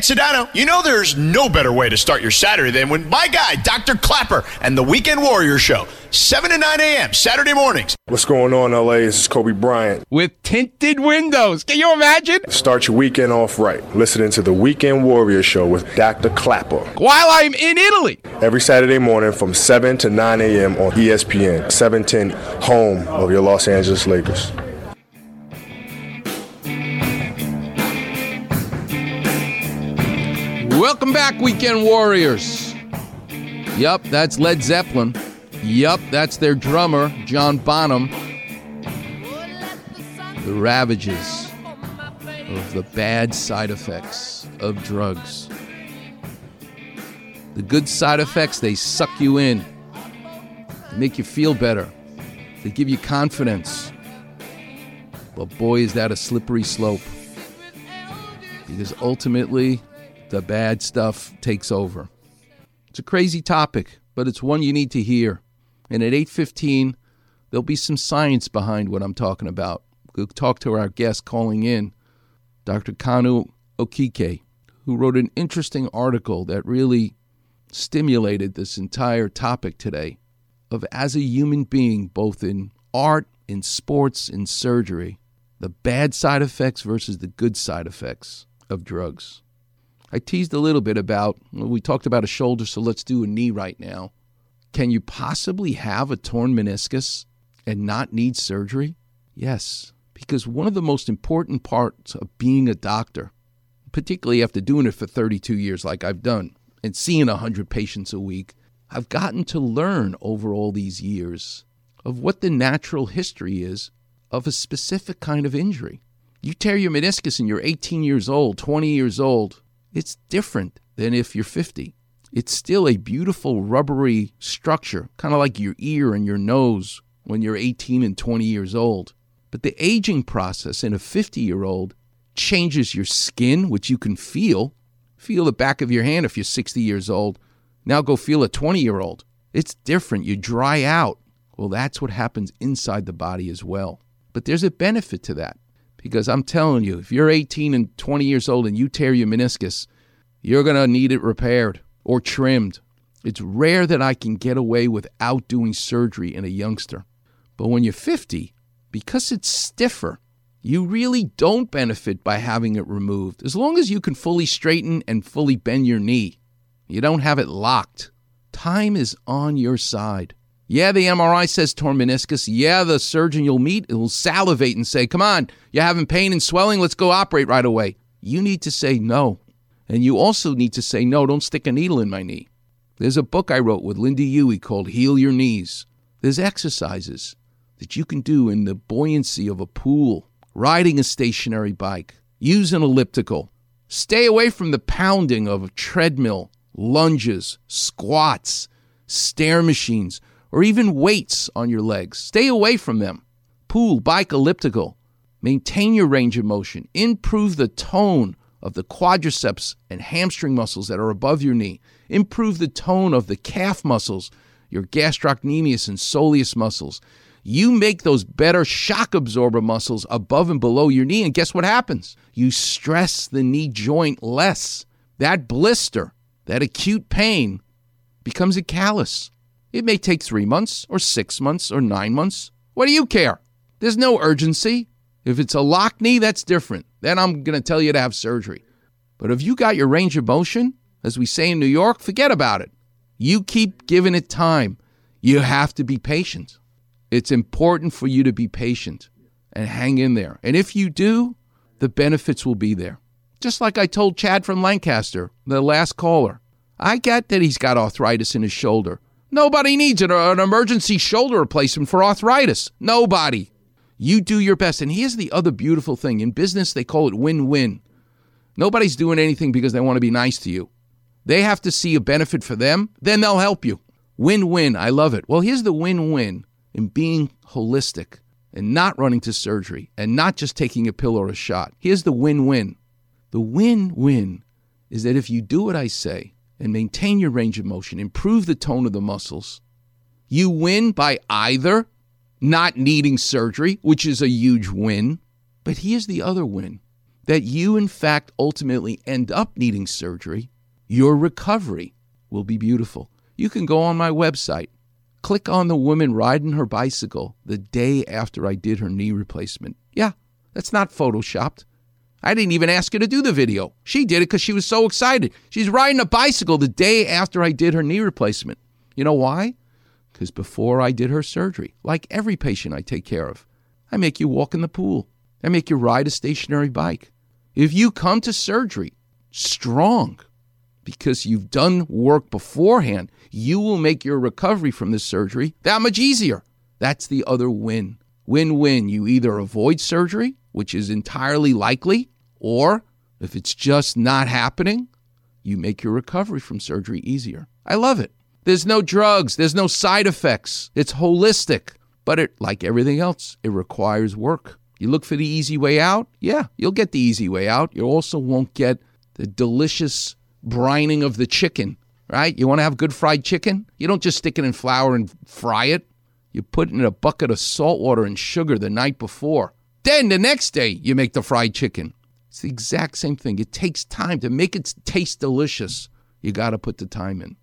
Sedano, you know there's no better way to start your Saturday than when my guy, Dr. Klapper, and the Weekend Warrior Show, 7 to 9 a.m. Saturday mornings. What's going on, LA? This is Kobe Bryant. With tinted windows. Can you imagine? Start your weekend off right. Listening to the Weekend Warrior Show with Dr. Klapper. While I'm in Italy. Every Saturday morning from 7 to 9 a.m. on ESPN, 710, home of your Los Angeles Lakers. Welcome back, Weekend Warriors. Yup, that's Led Zeppelin. Yup, that's their drummer, John Bonham. The ravages of the bad side effects of drugs. The good side effects, they suck you in, they make you feel better, they give you confidence. But boy, is that a slippery slope. Because ultimately, the bad stuff takes over. It's a crazy topic, but it's one you need to hear. And at 8:15, there'll be some science behind what I'm talking about. We'll talk to our guest calling in, Dr. Kanu Okike, who wrote an interesting article that really stimulated this entire topic today of as a human being, both in art, in sports, in surgery, the bad side effects versus the good side effects of drugs. I teased a little bit about, we talked about a shoulder, so let's do a knee right now. Can you possibly have a torn meniscus and not need surgery? Yes, because one of the most important parts of being a doctor, particularly after doing it for 32 years like I've done and seeing 100 patients a week, I've gotten to learn over all these years of what the natural history is of a specific kind of injury. You tear your meniscus and you're 18 years old, 20 years old, it's different than if you're 50. It's still a beautiful rubbery structure, kind of like your ear and your nose when you're 18 and 20 years old. But the aging process in a 50 year old changes your skin, which you can feel. Feel the back of your hand if you're 60 years old. Now go feel a 20 year old. It's different. You dry out. Well, that's what happens inside the body as well. But there's a benefit to that. Because I'm telling you, if you're 18 and 20 years old and you tear your meniscus, you're going to need it repaired or trimmed. It's rare that I can get away without doing surgery in a youngster. But when you're 50, because it's stiffer, you really don't benefit by having it removed. As long as you can fully straighten and fully bend your knee, you don't have it locked. Time is on your side. Yeah, the MRI says torn meniscus. Yeah, the surgeon you'll meet will salivate and say, Come on, you're having pain and swelling. Let's go operate right away. You need to say no. And you also need to say, No, don't stick a needle in my knee. There's a book I wrote with Lynda Huey called Heal Your Knees. There's exercises that you can do in the buoyancy of a pool, riding a stationary bike, use an elliptical. Stay away from the pounding of a treadmill, lunges, squats, stair machines or even weights on your legs. Stay away from them. Pool, bike, elliptical. Maintain your range of motion. Improve the tone of the quadriceps and hamstring muscles that are above your knee. Improve the tone of the calf muscles, your gastrocnemius and soleus muscles. You make those better shock absorber muscles above and below your knee, and guess what happens? You stress the knee joint less. That blister, that acute pain, becomes a callus. It may take three months, or six months, or nine months. What do you care? There's no urgency. If it's a lock knee, that's different. Then I'm going to tell you to have surgery. But if you got your range of motion, as we say in New York, forget about it. You keep giving it time. You have to be patient. It's important for you to be patient and hang in there. And if you do, the benefits will be there. Just like I told Chad from Lancaster, the last caller. I get that he's got arthritis in his shoulder. Nobody needs an, an emergency shoulder replacement for arthritis. Nobody. You do your best. And here's the other beautiful thing in business, they call it win win. Nobody's doing anything because they want to be nice to you. They have to see a benefit for them, then they'll help you. Win win. I love it. Well, here's the win win in being holistic and not running to surgery and not just taking a pill or a shot. Here's the win win. The win win is that if you do what I say, and maintain your range of motion, improve the tone of the muscles, you win by either not needing surgery, which is a huge win. But here's the other win that you, in fact, ultimately end up needing surgery, your recovery will be beautiful. You can go on my website, click on the woman riding her bicycle the day after I did her knee replacement. Yeah, that's not photoshopped. I didn't even ask her to do the video. She did it because she was so excited. She's riding a bicycle the day after I did her knee replacement. You know why? Because before I did her surgery, like every patient I take care of, I make you walk in the pool. I make you ride a stationary bike. If you come to surgery strong because you've done work beforehand, you will make your recovery from this surgery that much easier. That's the other win. Win win. You either avoid surgery, which is entirely likely, or if it's just not happening, you make your recovery from surgery easier. I love it. There's no drugs, there's no side effects. It's holistic, but it like everything else, it requires work. You look for the easy way out? Yeah, you'll get the easy way out. You also won't get the delicious brining of the chicken, right? You want to have good fried chicken? You don't just stick it in flour and fry it. You put it in a bucket of salt water and sugar the night before. Then the next day, you make the fried chicken. It's the exact same thing. It takes time to make it taste delicious. You got to put the time in.